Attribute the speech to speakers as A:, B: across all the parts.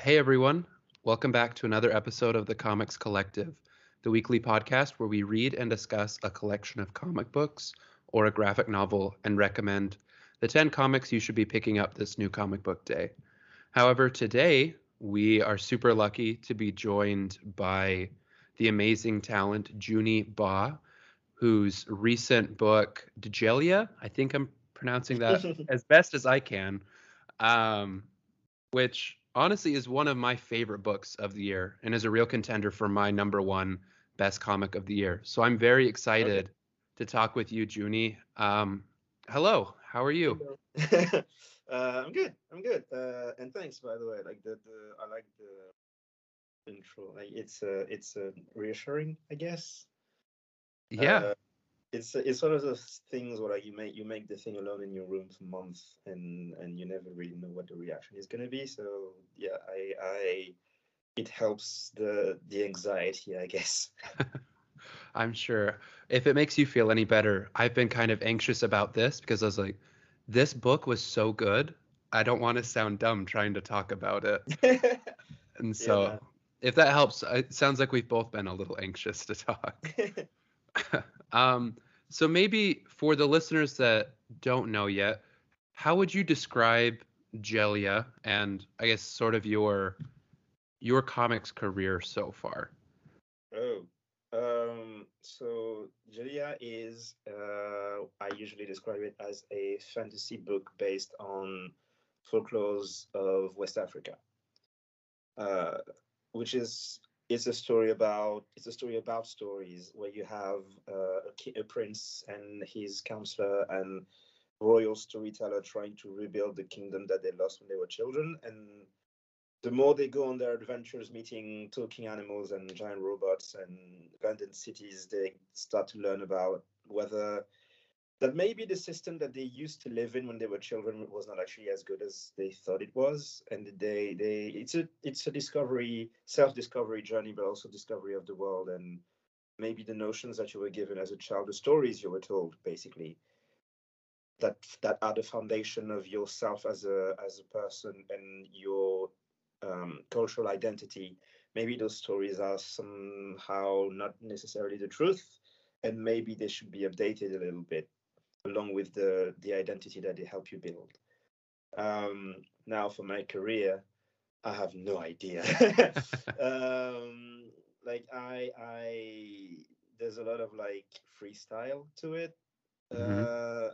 A: Hey everyone, welcome back to another episode of the Comics Collective, the weekly podcast where we read and discuss a collection of comic books or a graphic novel and recommend the 10 comics you should be picking up this new comic book day. However, today we are super lucky to be joined by the amazing talent Juni Ba, whose recent book Djeliya, I think I'm pronouncing that as best as I can, um, which honestly is one of my favorite books of the year and is a real contender for my number one best comic of the year. So I'm very excited okay. to talk with you, Juni. Um, hello, how are you?
B: uh, I'm good. I'm good. Uh, and thanks, by the way. Like the, the I like the intro. Like it's uh, it's uh, reassuring, I guess.
A: Yeah.
B: Uh, it's it's one of those things where like you make you make the thing alone in your room for months and and you never really know what the reaction is going to be. So yeah i i it helps the the anxiety i guess.
A: I'm sure. If it makes you feel any better i've been kind of anxious about this because i was like this book was so good i don't want to sound dumb trying to talk about it. And so yeah. if that helps it sounds like we've both been a little anxious to talk um, so maybe for the listeners that don't know yet, how would you describe Djeliya and I guess sort of your your comics career so far?
B: Oh, um, so Djeliya is uh, I usually describe it as a fantasy book based on folklores of West Africa, uh, which is it's a story about it's a story about stories where you have uh, a, a, prince and his counselor and royal storyteller trying to rebuild the kingdom that they lost when they were children. And the more they go on their adventures meeting talking animals and giant robots and abandoned cities they start to learn about whether that maybe the system that they used to live in when they were children was not actually as good as they thought it was. And they they it's a it's a discovery self-discovery journey but also discovery of the world. And maybe the notions that you were given as a child the stories you were told basically that that are the foundation of yourself as a as a person and your um, cultural identity. Maybe those stories are somehow not necessarily the truth and maybe they should be updated a little bit along with the the identity that they help you build. Um, now for my career, I have no idea. um, like I I there's a lot of like freestyle to it. Mm-hmm.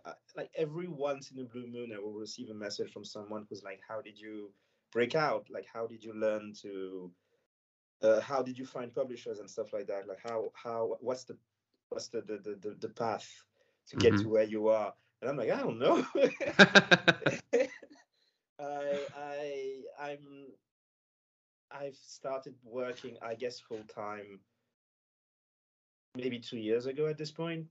B: Uh, like every once in a blue moon, I will receive a message from someone who's like, "How did you break out? Like, how did you learn to? Uh, how did you find publishers and stuff like that? Like, how how what's the what's the the the, the path to get mm-hmm. to where you are. And I'm like, I don't know. I I I'm I've started working, I guess, full time maybe two years ago at this point.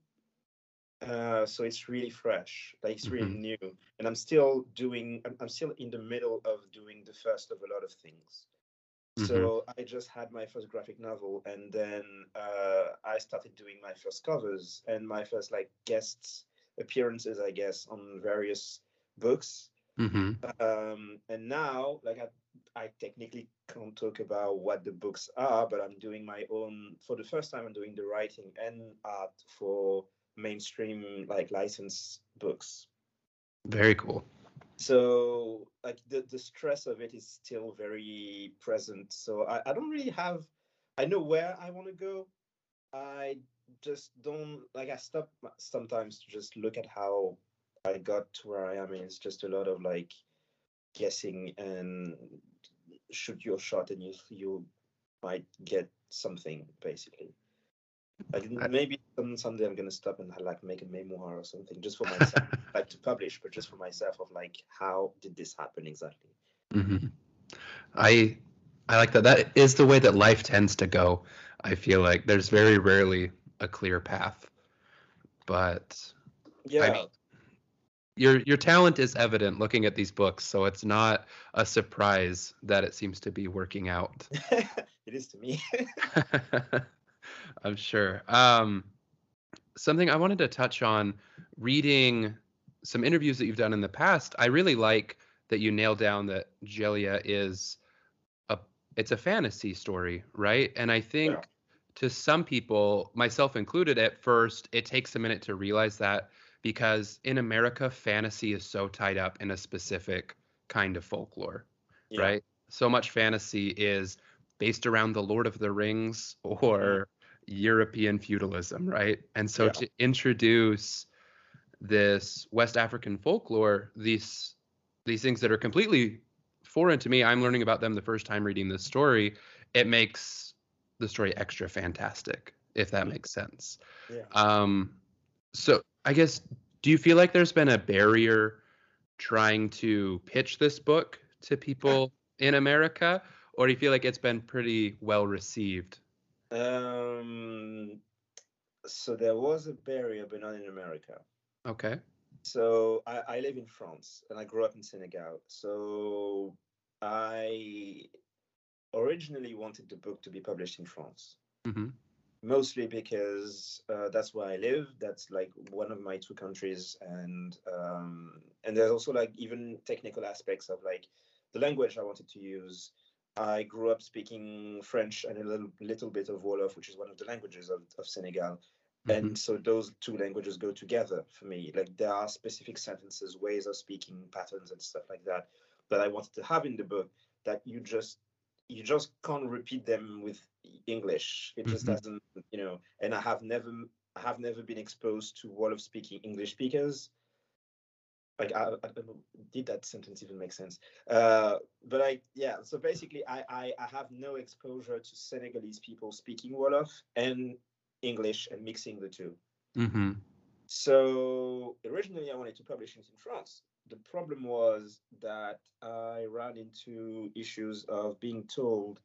B: Uh, so it's really fresh, like it's really mm-hmm. new, and I'm still doing. I'm, I'm, still in the middle of doing the first of a lot of things. Mm-hmm. So I just had my first graphic novel, and then uh, I started doing my first covers and my first like guests appearances, I guess, on various books. Mm-hmm. Um, and now, like I, I technically can't talk about what the books are, but I'm doing my own. For the first time, I'm doing the writing and art for mainstream like license books.
A: Very cool.
B: So like the, the stress of it is still very present. So I, I don't really have I know where I want to go. I just don't like I stop sometimes to just look at how I got to where I am. And it's just a lot of like guessing and shoot your shot and you you might get something basically. Like maybe some, someday I'm gonna stop and like make a memoir or something just for myself, like to publish, but just for myself of like how did this happen exactly.
A: Mm-hmm. I I like that. That is the way that life tends to go. I feel like there's very rarely a clear path. But
B: yeah, I mean,
A: your your talent is evident looking at these books, so it's not a surprise that it seems to be working out.
B: it is to me.
A: I'm sure. Um, something I wanted to touch on reading some interviews that you've done in the past, I really like that you nail down that Djeliya is a it's a fantasy story, right? And I think
B: Yeah.
A: to some people, myself included, at first, it takes a minute to realize that because in America, fantasy is so tied up in a specific kind of folklore,
B: Yeah.
A: right? So much fantasy is based around the Lord of the Rings or European feudalism, right? And so
B: Yeah.
A: to introduce this West African folklore, these these things that are completely foreign to me, I'm learning about them the first time reading this story. It makes the story extra fantastic, if that makes sense.
B: Yeah.
A: Um, so I guess, do you feel like there's been a barrier trying to pitch this book to people in America, or do you feel like it's been pretty well received?
B: Um, so there was a barrier, but not in America.
A: Okay.
B: So I, I live in France and I grew up in Senegal. So I originally wanted the book to be published in France,
A: Mm-hmm.
B: mostly because uh, that's where I live. That's like one of my two countries, and um, and there's also like even technical aspects of like the language I wanted to use. I grew up speaking French and a little little bit of Wolof, which is one of the languages of, of Senegal. and so those two languages go together for me like there are specific sentences ways of speaking patterns and stuff like that that i wanted to have in the book that you just you just can't repeat them with english it just
A: Mhm.
B: doesn't you know and i have never i have never been exposed to Wolof speaking english speakers like I, I don't know, did that sentence even make sense uh but i yeah so basically I, I i have no exposure to senegalese people speaking wolof and english and mixing the two
A: hmm
B: so originally, I wanted to publish it in France. The problem was that I ran into issues of being told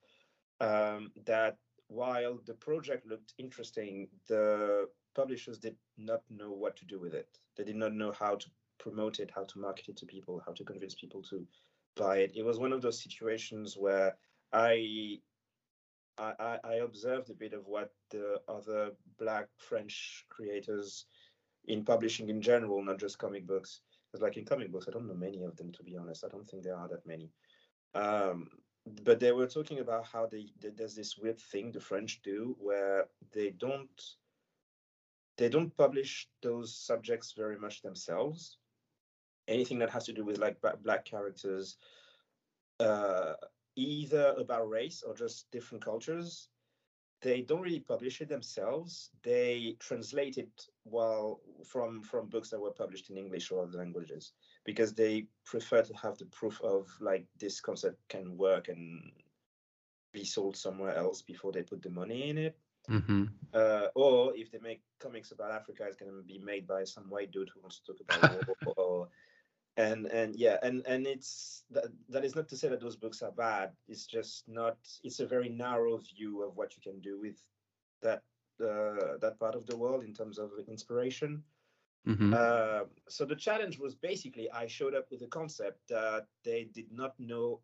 B: um, that while the project looked interesting, the publishers did not know what to do with it. They did not know how to promote it, how to market it to people, how to convince people to buy it. It was one of those situations where I I, I observed a bit of what the other black French creators in publishing in general, not just comic books. Because like in comic books, I don't know many of them to be honest. I don't think there are that many. Um, but they were talking about how they, th- there's this weird thing the French do where they don't they don't publish those subjects very much themselves. Anything that has to do with like black characters, uh, either about race or just different cultures, they don't really publish it themselves. They translate it while from from books that were published in English or other languages because they prefer to have the proof of like this concept can work and be sold somewhere else before they put the money in it.
A: hmm
B: Uh, or if they make comics about Africa, it's going to be made by some white dude who wants to talk about war. Or, and and yeah, and and it's that, that is not to say that those books are bad. It's just not. It's a very narrow view of what you can do with that uh, that part of the world in terms of inspiration.
A: hmm
B: Uh, so the challenge was basically I showed up with a concept that they did not know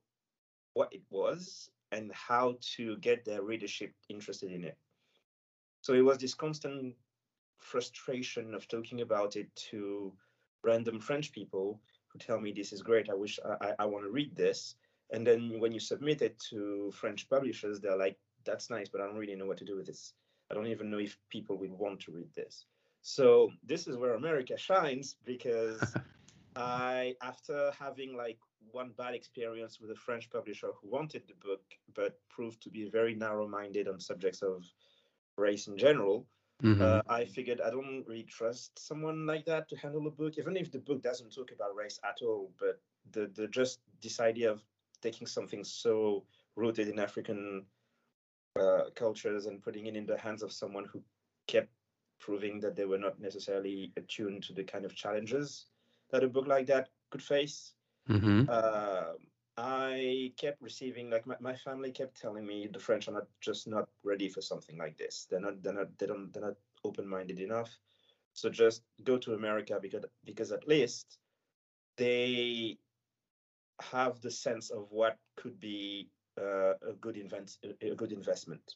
B: what it was and how to get their readership interested in it. So it was this constant frustration of talking about it to random French people who tell me this is great. I wish I, I, want to read this. And then when you submit it to French publishers, they're like, that's nice, but I don't really know what to do with this. I don't even know if people would want to read this. So this is where America shines because I, after having like one bad experience with a French publisher who wanted the book but proved to be very narrow-minded on subjects of race in general,
A: hmm
B: uh, I figured I don't really trust someone like that to handle a book, even if the book doesn't talk about race at all. But the the just this idea of taking something so rooted in African uh, cultures and putting it in the hands of someone who kept proving that they were not necessarily attuned to the kind of challenges that a book like that could face.
A: hmm
B: Uh, I kept receiving like my, my family kept telling me the French are not just not ready for something like this. They're not they're not they don't they're not open-minded enough. So just go to America because because at least they have the sense of what could be uh, a good invent a good investment.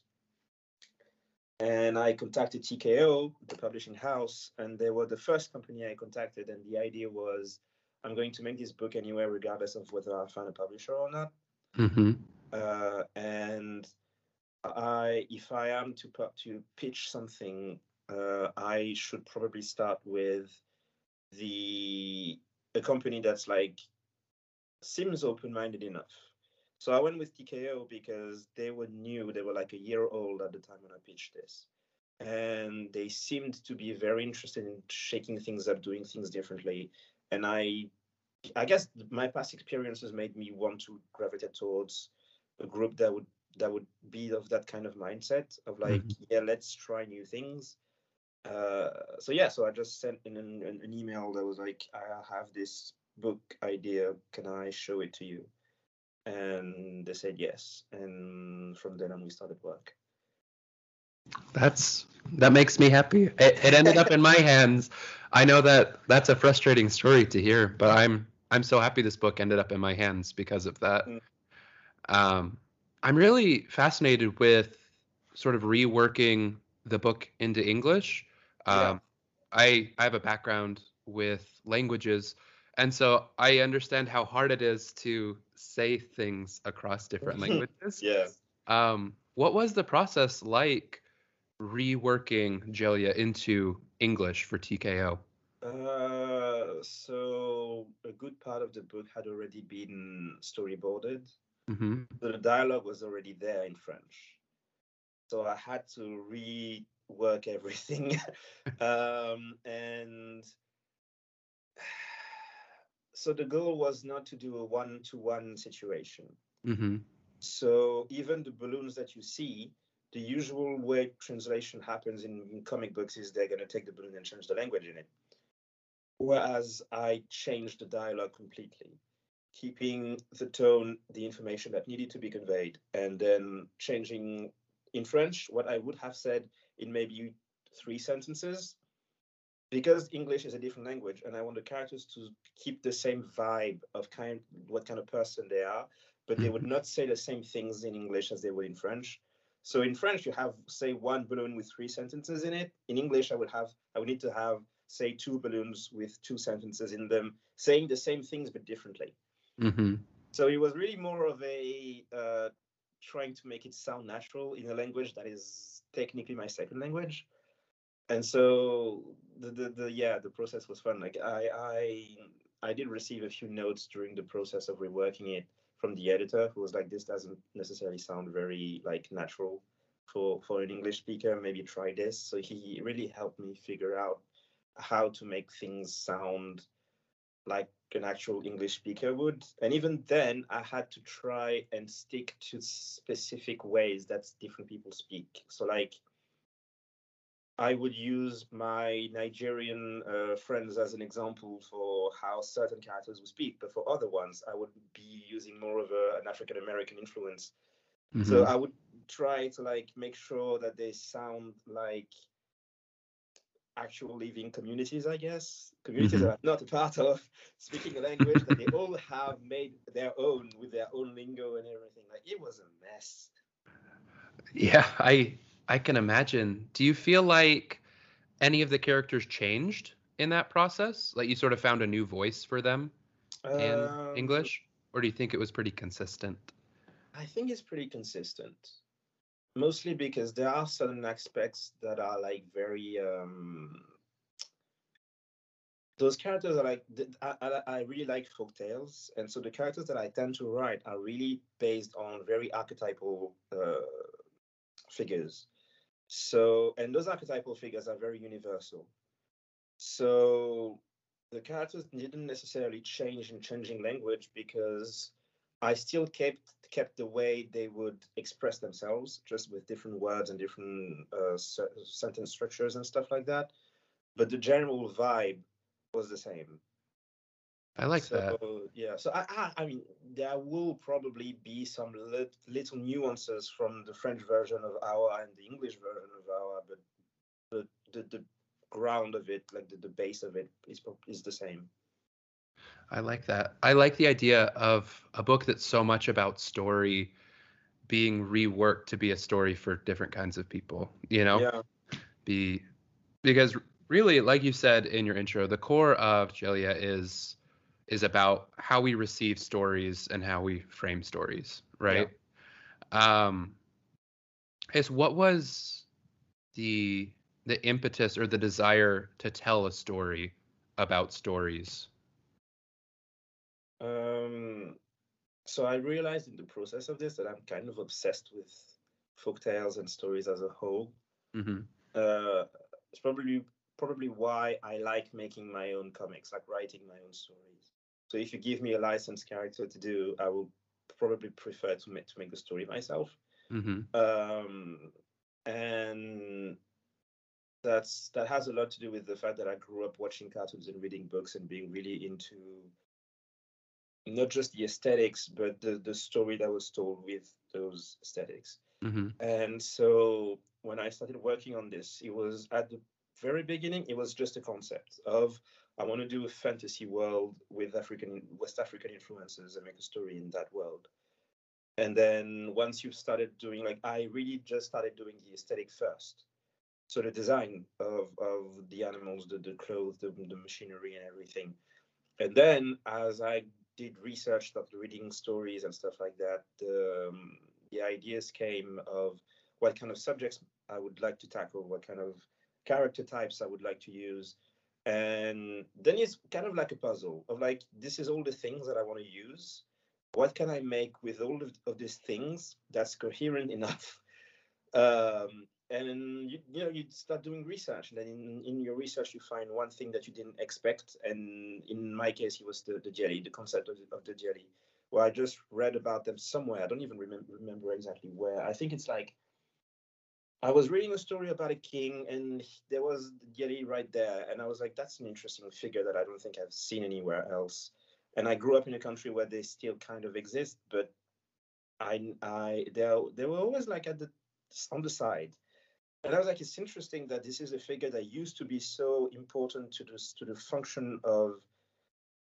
B: And I contacted TKO, the publishing house, and they were the first company I contacted. And the idea was, I'm going to make this book anyway, regardless of whether I find a publisher or not.
A: Mm-hmm.
B: Uh, and I, if I am to to pitch something, uh, I should probably start with the a company that's like seems open-minded enough. So I went with TKO because they were new. They were like a year old at the time when I pitched this, and they seemed to be very interested in shaking things up, doing things differently. And I, I guess my past experiences made me want to gravitate towards a group that would that would be of that kind of mindset of like, mm-hmm. yeah, let's try new things. Uh, so yeah, so I just sent in an, an, email that was like, I have this book idea. Can I show it to you? And they said yes. And from then on, we started work.
A: That's that makes me happy. It, it ended up in my hands. I know that that's a frustrating story to hear, but I'm I'm so happy this book ended up in my hands because of that. Mm. Um, I'm really fascinated with sort of reworking the book into English. Yeah. Um, I I have a background with languages, and so I understand how hard it is to say things across different languages.
B: yeah.
A: Um, what was the process like reworking Djeliya into English for TKO?
B: Uh, so a good part of the book had already been storyboarded.
A: Mm-hmm.
B: So the dialogue was already there in French. So I had to rework everything. um, and so the goal was not to do a one to one situation.
A: Mm-hmm.
B: So even the balloons that you see, the usual way translation happens in, in comic books is they're going to take the balloon and change the language in it. Whereas I changed the dialogue completely keeping the tone, the information that needed to be conveyed, and then changing in French what I would have said in maybe three sentences. Because English is a different language, and I want the characters to keep the same vibe of kind what kind of person they are, but they would mm-hmm. not say the same things in English as they would in French. So in French, you have say one balloon with three sentences in it. In English, I would have I would need to have say two balloons with two sentences in them, saying the same things but differently.
A: Mm-hmm.
B: So it was really more of a uh, trying to make it sound natural in a language that is technically my second language. And so the, the, the yeah the process was fun. Like I I I did receive a few notes during the process of reworking it from the editor who was like this doesn't necessarily sound very like natural for for an English speaker. Maybe try this. So he really helped me figure out how to make things sound like an actual English speaker would. And even then, I had to try and stick to specific ways that different people speak. So, like, I would use my Nigerian uh, friends as an example for how certain characters would speak, but for other ones, I would be using more of a, an African American influence. Mm-hmm. So I would try to like make sure that they sound like actual living communities, I guess. Communities mm-hmm. that are not a part of speaking a language that they all have made their own with their own lingo and everything. Like it was a mess.
A: Yeah, I I can imagine. Do you feel like any of the characters changed in that process? Like you sort of found a new voice for them in um, English? Or do you think it was pretty consistent?
B: I think it's pretty consistent mostly because there are certain aspects that are like very um those characters are like I, I, I really like folk tales and so the characters that i tend to write are really based on very archetypal uh, figures so and those archetypal figures are very universal so the characters didn't necessarily change in changing language because I still kept kept the way they would express themselves, just with different words and different uh, sentence structures and stuff like that. But the general vibe was the same.
A: I like
B: so,
A: that.
B: Yeah. So I, I, I, mean, there will probably be some lit, little nuances from the French version of Awa and the English version of Awa, but the the, the ground of it, like the, the base of it, is is the same.
A: I like that. I like the idea of a book that's so much about story being reworked to be a story for different kinds of people. You know,
B: Yeah.
A: be because really, like you said in your intro, the core of Djeliya is is about how we receive stories and how we frame stories, right? Um, is what was the the impetus or the desire to tell a story about stories?
B: Um, so I realized in the process of this that I'm kind of obsessed with folk tales and stories as a whole.
A: hmm
B: Uh, it's probably probably why I like making my own comics, like writing my own stories. So if you give me a licensed character to do, I will probably prefer to make to make the story myself.
A: hmm
B: um, and that's that has a lot to do with the fact that I grew up watching cartoons and reading books and being really into not just the aesthetics but the the story that was told with those aesthetics.
A: hmm
B: And so when I started working on this, it was at the very beginning, it was just a concept of I want to do a fantasy world with African West African influences and make a story in that world. And then once you've started doing like I really just started doing the aesthetic first. So the design of, of the animals, the, the clothes, the, the machinery and everything. And then as I did research, started reading stories and stuff like that, um, the ideas came of what kind of subjects I would like to tackle, what kind of character types I would like to use. And then it's kind of like a puzzle of like, this is all the things that I want to use. What can I make with all of, of these things that's coherent enough? Um, and you, you know, you start doing research. And then in, in your research, you find one thing that you didn't expect. And in my case, it was the, the djeli, the concept of, the- of the djeli. Well, I just read about them somewhere. I don't even remember remember exactly where. I think it's like I was reading a story about a king, and there was the right there, and I was like, "That's an interesting figure that I don't think I've seen anywhere else." And I grew up in a country where they still kind of exist, but I, I, they, they were always like at the on the side, and I was like, "It's interesting that this is a figure that used to be so important to this to the function of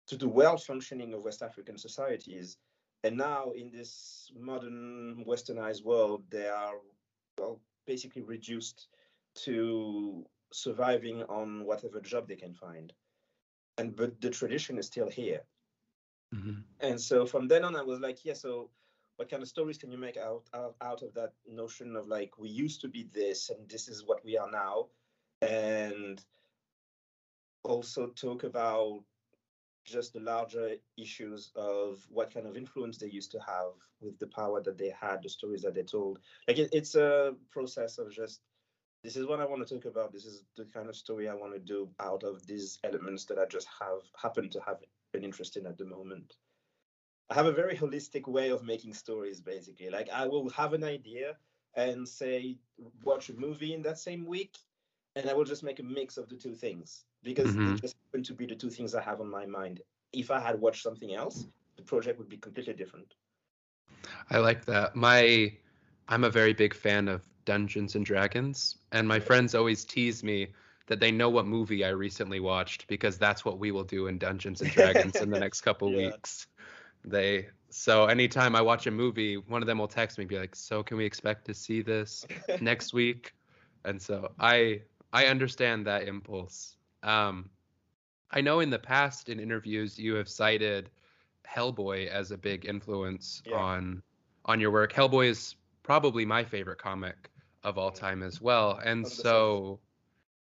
B: to the well functioning of West African societies. And now in this modern westernized world, they are well basically reduced to surviving on whatever job they can find. And but the tradition is still here.
A: hmm
B: And so from then on, I was like, yeah, so what kind of stories can you make out, out out of that notion of like we used to be this and this is what we are now, and also talk about just the larger issues of what kind of influence they used to have with the power that they had, the stories that they told. Like it, it's a process of just this is what I want to talk about. This is the kind of story I want to do out of these elements that I just have happen to have an interest in at the moment. I have a very holistic way of making stories, basically. Like I will have an idea and say watch a movie in that same week, and I will just make a mix of the two things because
A: Mhm.
B: they just happen to be the two things I have on my mind. If I had watched something else, the project would be completely different.
A: I like that. My I'm a very big fan of Dungeons and Dragons, and my friends always tease me that they know what movie I recently watched because that's what we will do in Dungeons and Dragons in the next couple
B: Yeah.
A: weeks. They so anytime I watch a movie, one of them will text me be like, "So can we expect to see this next week?" And so I I understand that impulse. Um, I know in the past in interviews you have cited Hellboy as a big influence
B: Yeah.
A: on on your work. Hellboy is probably my favorite comic of all time as well. And
B: 100%.
A: so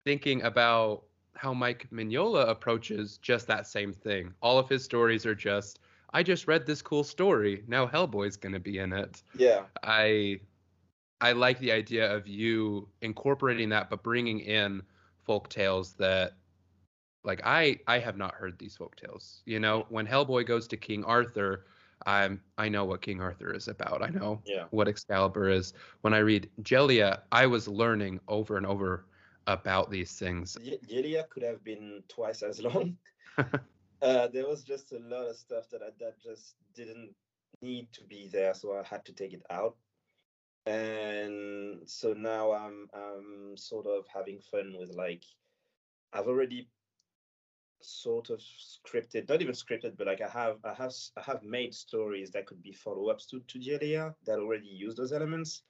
A: thinking about how Mike Mignola approaches just that same thing. All of his stories are just I just read this cool story. Now Hellboy's going to be in it.
B: yeah,
A: I I like the idea of you incorporating that, but bringing in folk tales that, like I I have not heard these folk tales. You know, when Hellboy goes to King Arthur, I'm I know what King Arthur is about. I know
B: yeah,
A: what Excalibur is. When I read Djeliya I was learning over and over about these things.
B: Ye- Djeliya could have been twice as long. uh, there was just a lot of stuff that I, that just didn't need to be there, so I had to take it out. And so now I'm I'm sort of having fun with like I've already sort of scripted, not even scripted, but like I have I have I have made stories that could be follow-ups to to Djeliya that already use those elements.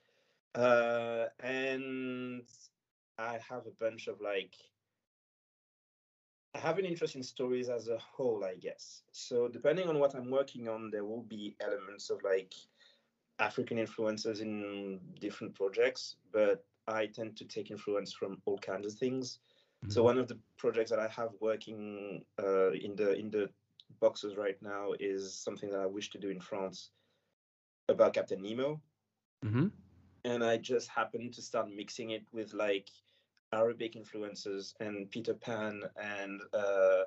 B: Uh, and I have a bunch of like I have an interest in stories as a whole, I guess. So depending on what I'm working on, there will be elements of like African influences in different projects, but I tend to take influence from all kinds of things. Mm-hmm. So one of the projects that I have working uh, in the in the boxes right now is something that I wish to do in France about Captain Nemo. Mm-hmm. And I just happened to start mixing it with like Arabic influences and Peter Pan and uh,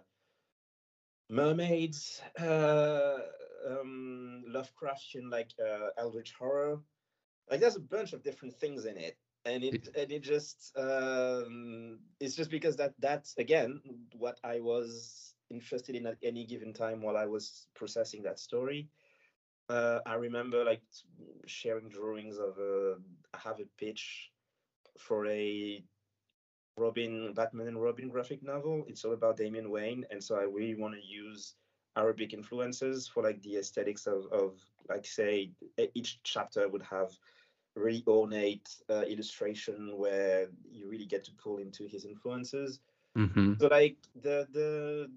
B: mermaids, uh, um, Lovecraftian like uh, Eldritch horror. Like there's a bunch of different things in it, and it and it just um, it's just because that that's again what I was interested in at any given time while I was processing that story. Uh, I remember like sharing drawings of a I have a pitch for a Robin, Batman and Robin graphic novel. It's all about Damian Wayne, and so I really want to use Arabic influences for like the aesthetics of, of like say each chapter would have really ornate uh, illustration where you really get to pull into his influences. Mm-hmm. So like the the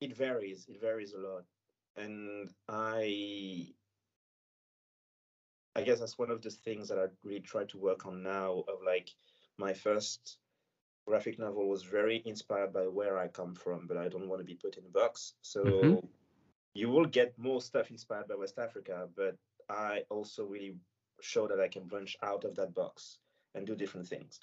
B: it varies. It varies a lot, and I I guess that's one of the things that I really try to work on now of like my first graphic novel was very inspired by where I come from, but I don't want to be put in a box. So mm-hmm. you will get more stuff inspired by West Africa, but I also really show that I can branch out of that box and do different things.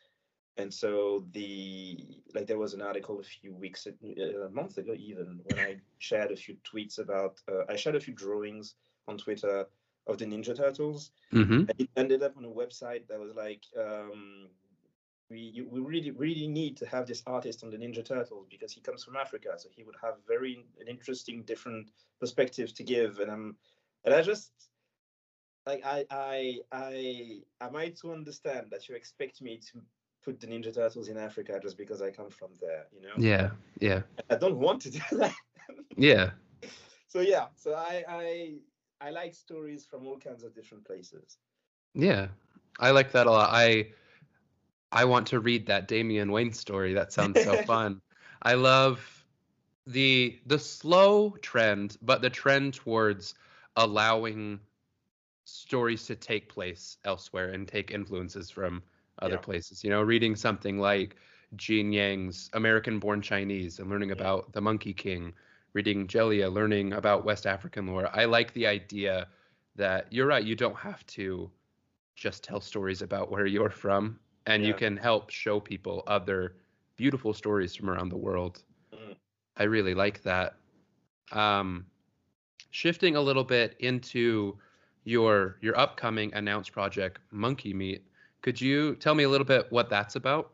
B: And so the like there was an article a few weeks a month ago even when I shared a few tweets about uh, I shared a few drawings on Twitter of the Ninja Turtles. Mm-hmm. it ended up on a website that was like um, we we really really need to have this artist on the Ninja Turtles because he comes from Africa, so he would have very an interesting different perspective to give. And I'm and I just like I I I am I to understand that you expect me to put the Ninja Turtles in Africa just because I come from there, you know?
A: Yeah, yeah.
B: I don't want to do that.
A: yeah.
B: So yeah, so I I I like stories from all kinds of different places.
A: Yeah, I like that a lot. I I want to read that Damian Wayne story. That sounds so fun. I love the the slow trend, but the trend towards allowing stories to take place elsewhere and take influences from other yeah. places. You know, reading something like Gene Yang's American Born Chinese and learning about the Monkey King, reading Djeliya, learning about West African lore. I like the idea that you're right, you don't have to just tell stories about where you're from and yeah. you can help show people other beautiful stories from around the world. Mm. I really like that. Um, shifting a little bit into your your upcoming announced project, Monkey Meat. Could you tell me a little bit what that's about?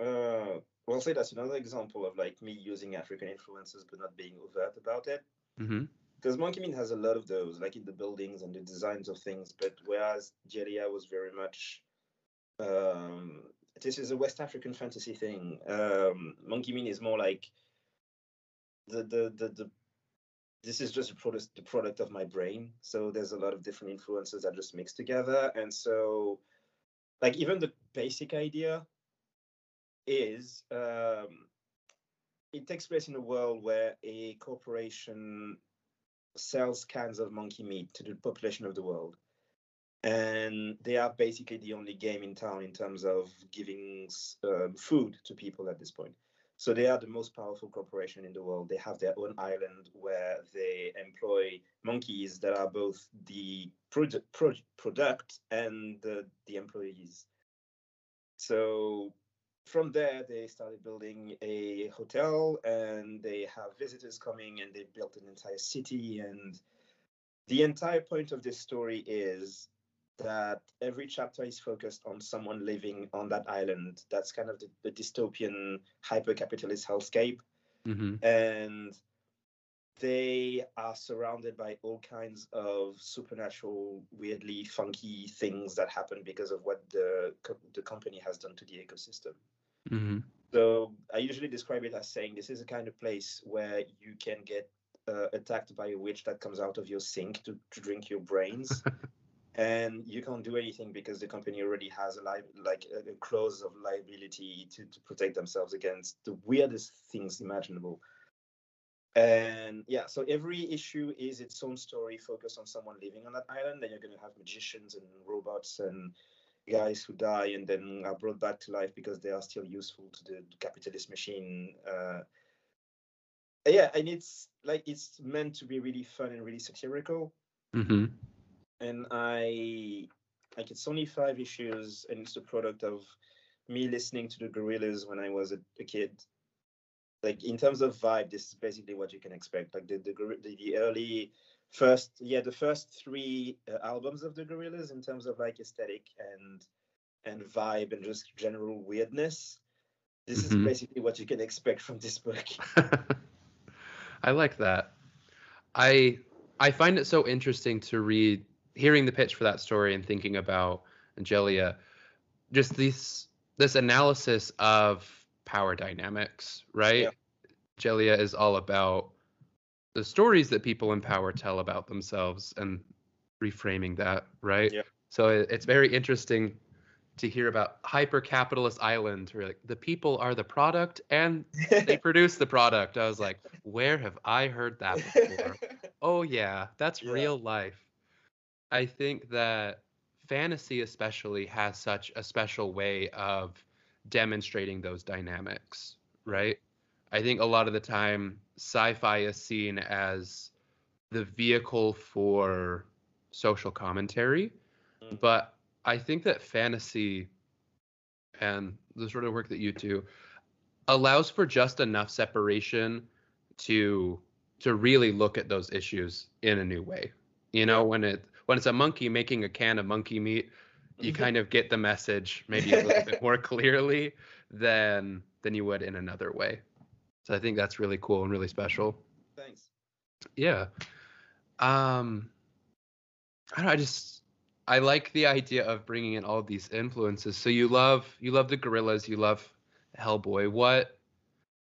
B: Uh, well, say that's another example of like me using African influences but not being overt about it. Mm-hmm because Monkey Meat has a lot of those, like in the buildings and the designs of things. But whereas Djeliya was very much um, this is a West African fantasy thing. Um, Monkey Meat is more like the the the, the this is just a product the product of my brain. So there's a lot of different influences that just mix together, and so like even the basic idea is um, it takes place in a world where a corporation sells cans of monkey meat to the population of the world and they are basically the only game in town in terms of giving um, food to people at this point. So they are the most powerful corporation in the world. They have their own island where they employ monkeys that are both the product, product and the, the employees. So from there, they started building a hotel and they have visitors coming and they built an entire city. And the entire point of this story is that every chapter is focused on someone living on that island. That's kind of the, the dystopian hyper-capitalist hellscape. Mm-hmm. And they are surrounded by all kinds of supernatural, weirdly funky things that happen because of what the the company has done to the ecosystem. Mm-hmm. So I usually describe it as saying this is a kind of place where you can get uh, attacked by a witch that comes out of your sink to, to drink your brains. and you can't do anything because the company already has a li- like a, clause of liability to, to protect themselves against the weirdest things imaginable. And yeah so every issue is its own story focused on someone living on that island. Then you're going to have magicians and robots and guys who die and then are brought back to life because they are still useful to the capitalist machine uh, yeah and it's like it's meant to be really fun and really satirical.
A: Mm-hmm.
B: And I like it's only five issues, and it's the product of me listening to the Gorillaz when I was a, a kid. Like in terms of vibe, this is basically what you can expect. Like the the, the, the early first, yeah, the first three uh, albums of the Gorillaz in terms of like aesthetic and and vibe and just general weirdness. This
A: Mhm.
B: is basically what you can expect from this book.
A: I like that. I I find it so interesting to read hearing the pitch for that story and thinking about Angelia, just this this analysis of power dynamics, right?
B: Yeah.
A: Angelia is all about the stories that people in power tell about themselves and reframing that, right?
B: Yeah.
A: So it, it's very interesting to hear about hyper capitalist island where like the people are the product and they produce the product. I was like, where have I heard that before? oh yeah, that's
B: Yeah.
A: real life. I think that fantasy especially has such a special way of demonstrating those dynamics, right? I think a lot of the time sci-fi is seen as the vehicle for social commentary,
B: Mm.
A: but I think that fantasy and the sort of work that you do allows for just enough separation to to really look at those issues in a new way. You know, when it when it's a monkey making a can of monkey meat, you
B: Mhm.
A: kind of get the message maybe a little bit more clearly than than you would in another way. So I think that's really cool and really special.
B: Thanks.
A: Yeah. Um I don't know, I just I like the idea of bringing in all of these influences. So you love you love the Gorillaz, you love Hellboy. What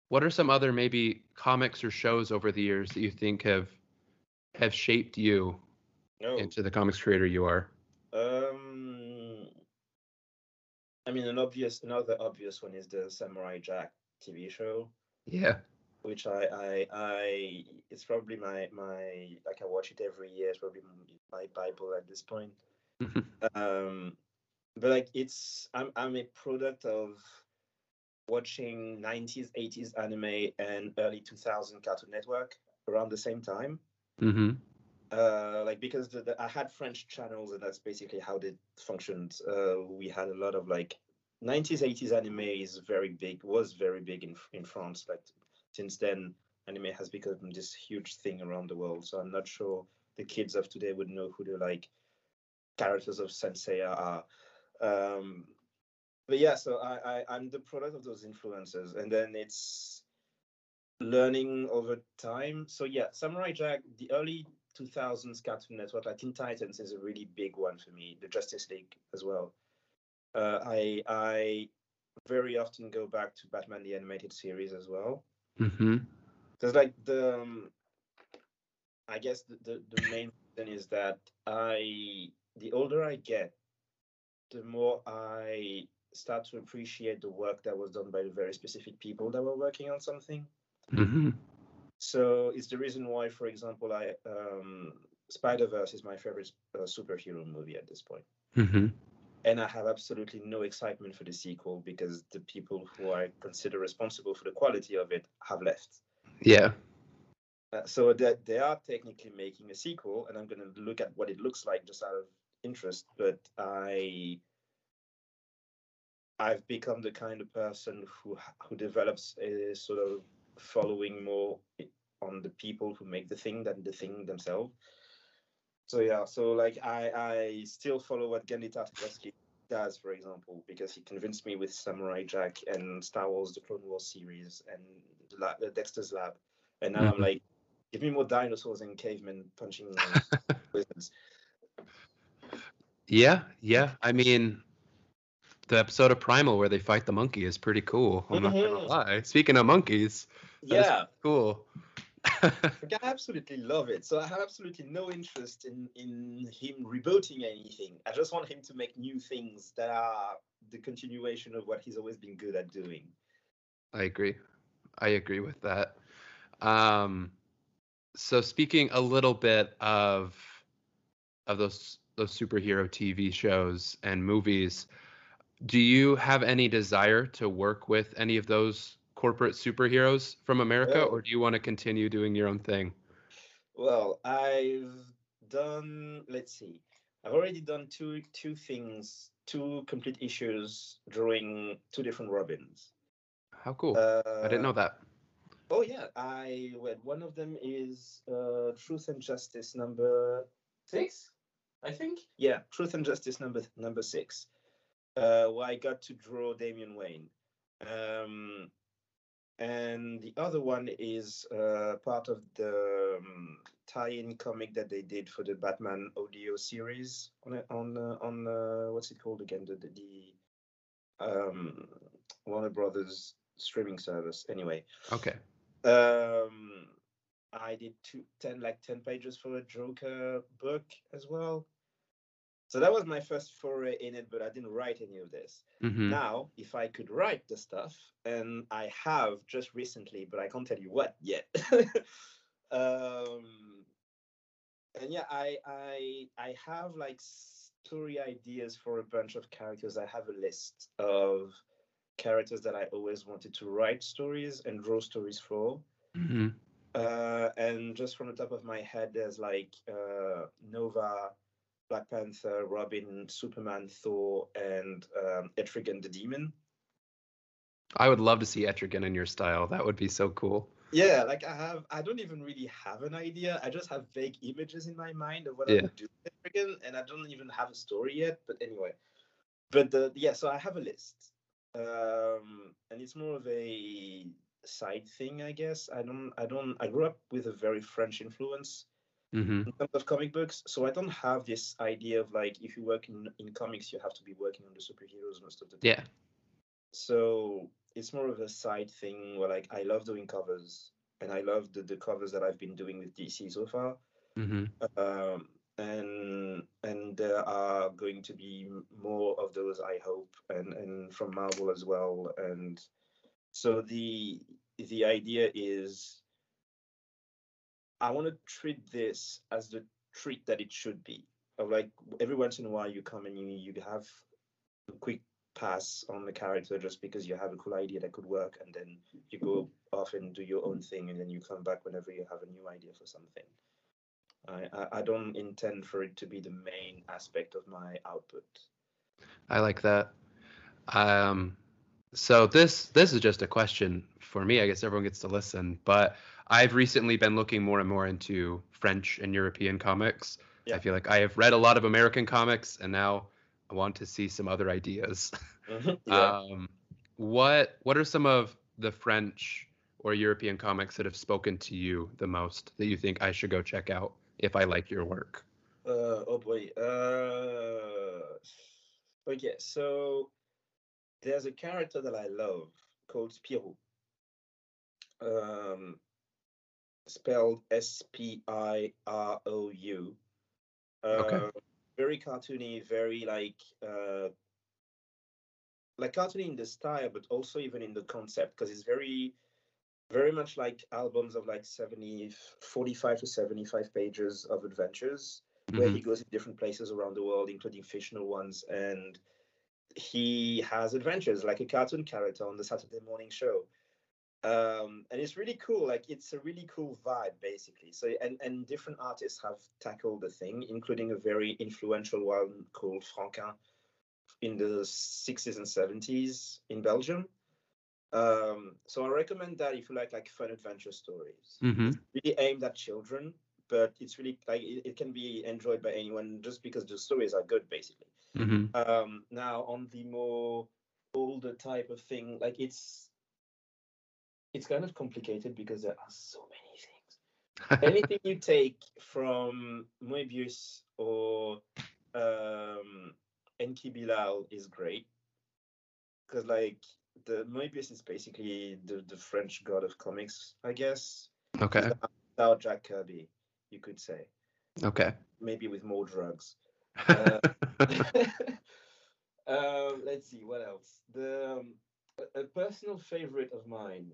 A: what are some other maybe comics or shows over the years that you think have have shaped you
B: No.
A: into the comics creator you are?
B: Um, I mean, an obvious, another obvious one is the Samurai Jack TV show,
A: Yeah.
B: which I, I, I, it's probably my, my, like I watch it every year. It's probably my Bible at this point.
A: Mhm.
B: Um, but like it's, I'm, I'm a product of watching 90s, 80s anime and early 2000 Cartoon Network around the same time.
A: Mhm.
B: Uh, like because the, the, I had French channels and that's basically how they functioned. Uh, we had a lot of like 90s, 80s anime is very big, was very big in in France. Like since then, anime has become this huge thing around the world. So I'm not sure the kids of today would know who the like characters of Sensei are. Um, but yeah, so I, I I'm the product of those influences, and then it's learning over time. So yeah, Samurai Jack, the early 2000s Cartoon Network, like Teen Titans, is a really big one for me. The Justice League as well. Uh, I I very often go back to Batman the animated series as well. Because like the, um, I guess the, the the main thing is that I the older I get, the more I start to appreciate the work that was done by the very specific people that were working on something.
A: Mhm.
B: So it's the reason why, for example, I um, Spider Verse is my favorite uh, superhero movie at this point,
A: Mhm.
B: and I have absolutely no excitement for the sequel because the people who I consider responsible for the quality of it have left.
A: Yeah.
B: Uh, so that they are technically making a sequel, and I'm going to look at what it looks like just out of interest. But I, I've become the kind of person who who develops a sort of following more on the people who make the thing than the thing themselves. So yeah, so like I I still follow what Genndy Tartakovsky does, for example, because he convinced me with Samurai Jack and Star Wars: The Clone Wars series and the, La- Dexter's Lab, and now I'm
A: Mhm.
B: like, give me more dinosaurs and cavemen punching wizards.
A: Yeah, yeah. I mean, the episode of Primal where they fight the monkey is pretty cool. I'm not gonna
B: Mhm.
A: lie. Speaking of monkeys,
B: Yeah,
A: cool.
B: like, I absolutely love it. So I have absolutely no interest in in him rebooting anything. I just want him to make new things that are the continuation of what he's always been good at doing.
A: I agree. I agree with that. Um, so speaking a little bit of of those those superhero TV shows and movies, do you have any desire to work with any of those corporate superheroes from America, or do you want to continue doing your own thing?
B: Well, I've done. Let's see. I've already done two two things, two complete issues drawing two different Robins.
A: How cool!
B: Uh,
A: I didn't know that.
B: Oh yeah, I well, one of them is uh, Truth and Justice number six, I think. Yeah, Truth and Justice number number six, uh, where I got to draw Damian Wayne, um, and the other one is uh, part of the um, tie-in comic that they did for the Batman audio series on on uh, on uh, what's it called again the the, the um, Warner Brothers streaming service. Anyway,
A: Okay.
B: um, I did two, 10, like 10 pages for a Joker book as well. So that was my first foray in it, but I didn't write any of this.
A: hmm
B: Now, if I could write the stuff, and I have just recently, but I can't tell you what yet. um, and yeah, I I I have like story ideas for a bunch of characters. I have a list of characters that I always wanted to write stories and draw stories for.
A: hmm
B: Uh, and just from the top of my head, there's like uh, Nova, Black Panther, Robin, Superman, Thor, and um, Etrigan the Demon.
A: I would love to see Etrigan in your style. That would be so cool.
B: Yeah, like I have, I don't even really have an idea. I just have vague images in my mind of what
A: Yeah.
B: I would do with Etrigan, and I don't even have a story yet. But anyway, but the yeah, so I have a list, um, and it's more of a side thing, I guess. I don't, I don't, I grew up with a very French influence.
A: Hmm
B: in terms of comic books. So I don't have this idea of like if you work in, in comics, you have to be working on the superheroes most of the time.
A: Yeah.
B: So it's more of a side thing where like I love doing covers and I love the, the covers that I've been doing with DC so far.
A: hmm
B: Um, and and there are going to be more of those, I hope, and and from Marvel as well. And so the the idea is I want to treat this as the treat that it should be. Like every once in a while you come and you you have a quick pass on the character just because you have a cool idea that could work, and then you go off and do your own thing, and then you come back whenever you have a new idea for something. I, I, I don't intend for it to be the main aspect of my output.
A: I like that. Um, so this this is just a question for me. I guess everyone gets to listen, but I've recently been looking more and more into French and European comics. I feel like I have read a lot of American comics, and now I want to see some other ideas.
B: yeah.
A: Um, what what are some of the French or European comics that have spoken to you the most that you think I should go check out if I like your work?
B: Uh, oh boy. Uh, okay, so there's a character that I love called Spirou. Um, spelled S P I R O U.
A: Okay.
B: Uh, Very cartoony, very like uh, like cartoony in the style, but also even in the concept because it's very very much like albums of like 70 45 to 75 pages of adventures where
A: Mhm.
B: he goes in different places around the world including fictional ones and he has adventures like a cartoon character on the saturday morning show. Um, and it's really cool like it's a really cool vibe basically. So and, and different artists have tackled the thing including a very influential one called franquin in the 60s and 70s in belgium. Um, so i recommend that if you like like fun adventure stories.
A: Mhm.
B: really aimed at children, but it's really like it, it can be enjoyed by anyone just because the stories are good, basically.
A: Mhm.
B: Um, now on the more older type of thing, like it's it's kind of complicated because there are so many things. Anything you take from Moebius or um, Enki Bilal is great. because like the Moebius is basically the, the French god of comics, I guess.
A: Okay.
B: Without Jack Kirby, you could say.
A: Okay.
B: Maybe with more drugs. Uh, um, let's see what else. The um, a, personal favorite of mine.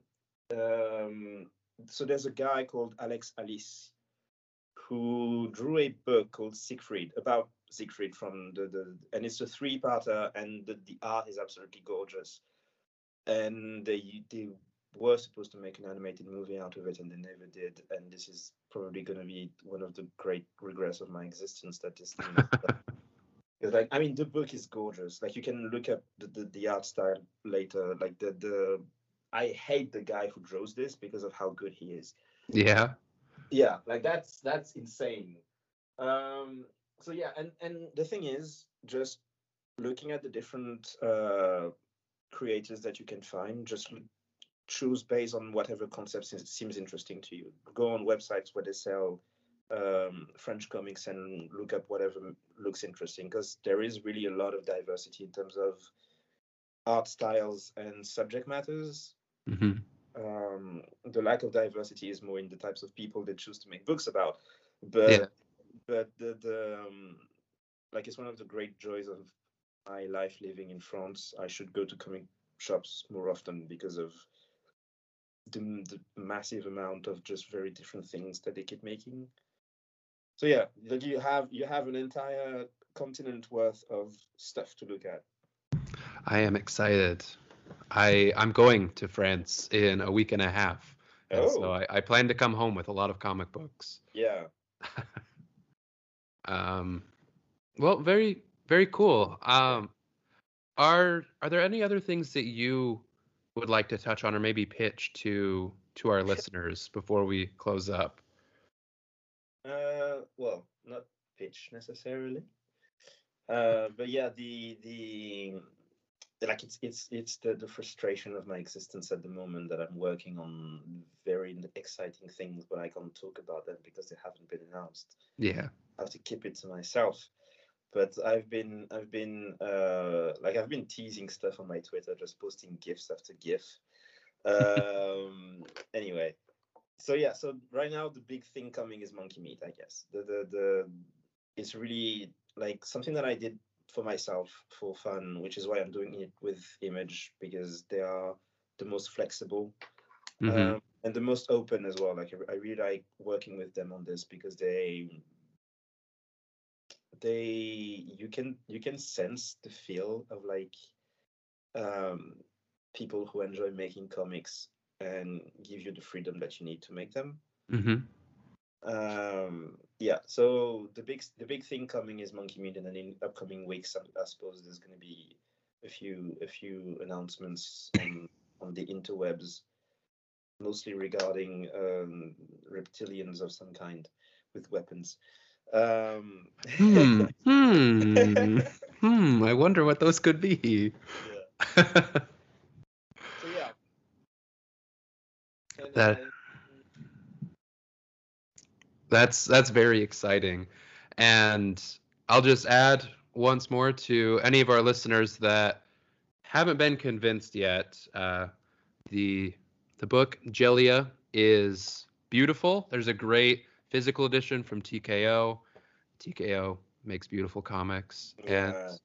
B: Um, so there's a guy called Alex Alice who drew a book called Siegfried about Siegfried from the, the and it's a three-parter and the, the art is absolutely gorgeous. And they they were supposed to make an animated movie out of it and they never did. And this is probably going to be one of the great regrets of my existence that is this thing. Because like I mean the book is gorgeous. Like you can look up the, the, the art style later. Like the the I hate the guy who draws this because of how good he is.
A: Yeah.
B: Yeah, like that's that's insane. Um so yeah, and and the thing is just looking at the different uh creators that you can find, just choose based on whatever concept seems interesting to you. Go on websites where they sell um, French comics and look up whatever looks interesting because there is really a lot of diversity in terms of art styles and subject matters.
A: Mm-hmm.
B: Um, the lack of diversity is more in the types of people they choose to make books about. But
A: Yeah.
B: but the the um, like it's one of the great joys of my life living in France. I should go to comic shops more often because of the, the massive amount of just very different things that they keep making. So yeah, like you have you have an entire continent worth of stuff to look at.
A: I am excited. I I'm going to France in a week and a half. And so
B: Oh.
A: I, I plan to come home with a lot of comic books.
B: Yeah.
A: Um, well, very very cool. Um, are are there any other things that you would like to touch on or maybe pitch to to our listeners before we close up?
B: Uh, well, not pitch necessarily. Uh, but yeah, the the like it's it's it's the, the frustration of my existence at the moment that I'm working on very exciting things, but I can't talk about them because they haven't been announced.
A: Yeah.
B: I have to keep it to myself. But I've been I've been uh, like I've been teasing stuff on my Twitter, just posting gifs after gif. Um, anyway, so yeah, so right now the big thing coming is Monkey Meat, I guess. The the the it's really like something that I did for myself for fun, which is why I'm doing it with Image because they are the most flexible
A: Mhm.
B: um, and the most open as well. Like I really like working with them on this because they they you can you can sense the feel of like um, people who enjoy making comics and give you the freedom that you need to make them.
A: Mhm.
B: Um, yeah, so the big the big thing coming is Monkey Meat, and then in upcoming weeks, I, I suppose there's going to be a few a few announcements on on the interwebs, mostly regarding um, reptilians of some kind with weapons. Um,
A: Hmm. Hmm. Hmm. I wonder what those could be.
B: yeah. So yeah. And,
A: That- That's that's very exciting. And I'll just add once more to any of our listeners that haven't been convinced yet. Uh, the the book Djeliya is beautiful. There's a great physical edition from TKO. TKO makes beautiful comics,
B: Yeah.
A: and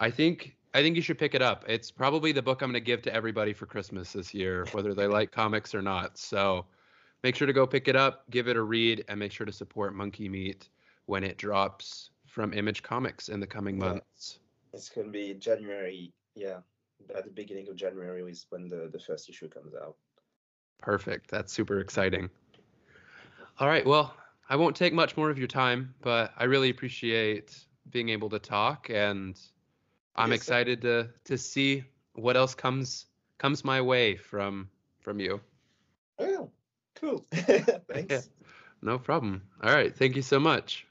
A: I think I think you should pick it up. It's probably the book I'm going to give to everybody for Christmas this year, whether they like comics or not. So make sure to go pick it up, give it a read, and make sure to support Monkey Meat when it drops from Image Comics in the coming
B: Yeah.
A: months.
B: It's going to be January. Yeah, at the beginning of January is when the, the first issue comes out.
A: Perfect. That's super exciting. All right. Well, I won't take much more of your time, but I really appreciate being able to talk, and I'm
B: yes,
A: excited to to see what else comes comes my way from from you.
B: Oh, cool. Thanks.
A: Yeah, no problem. All right. Thank you so much.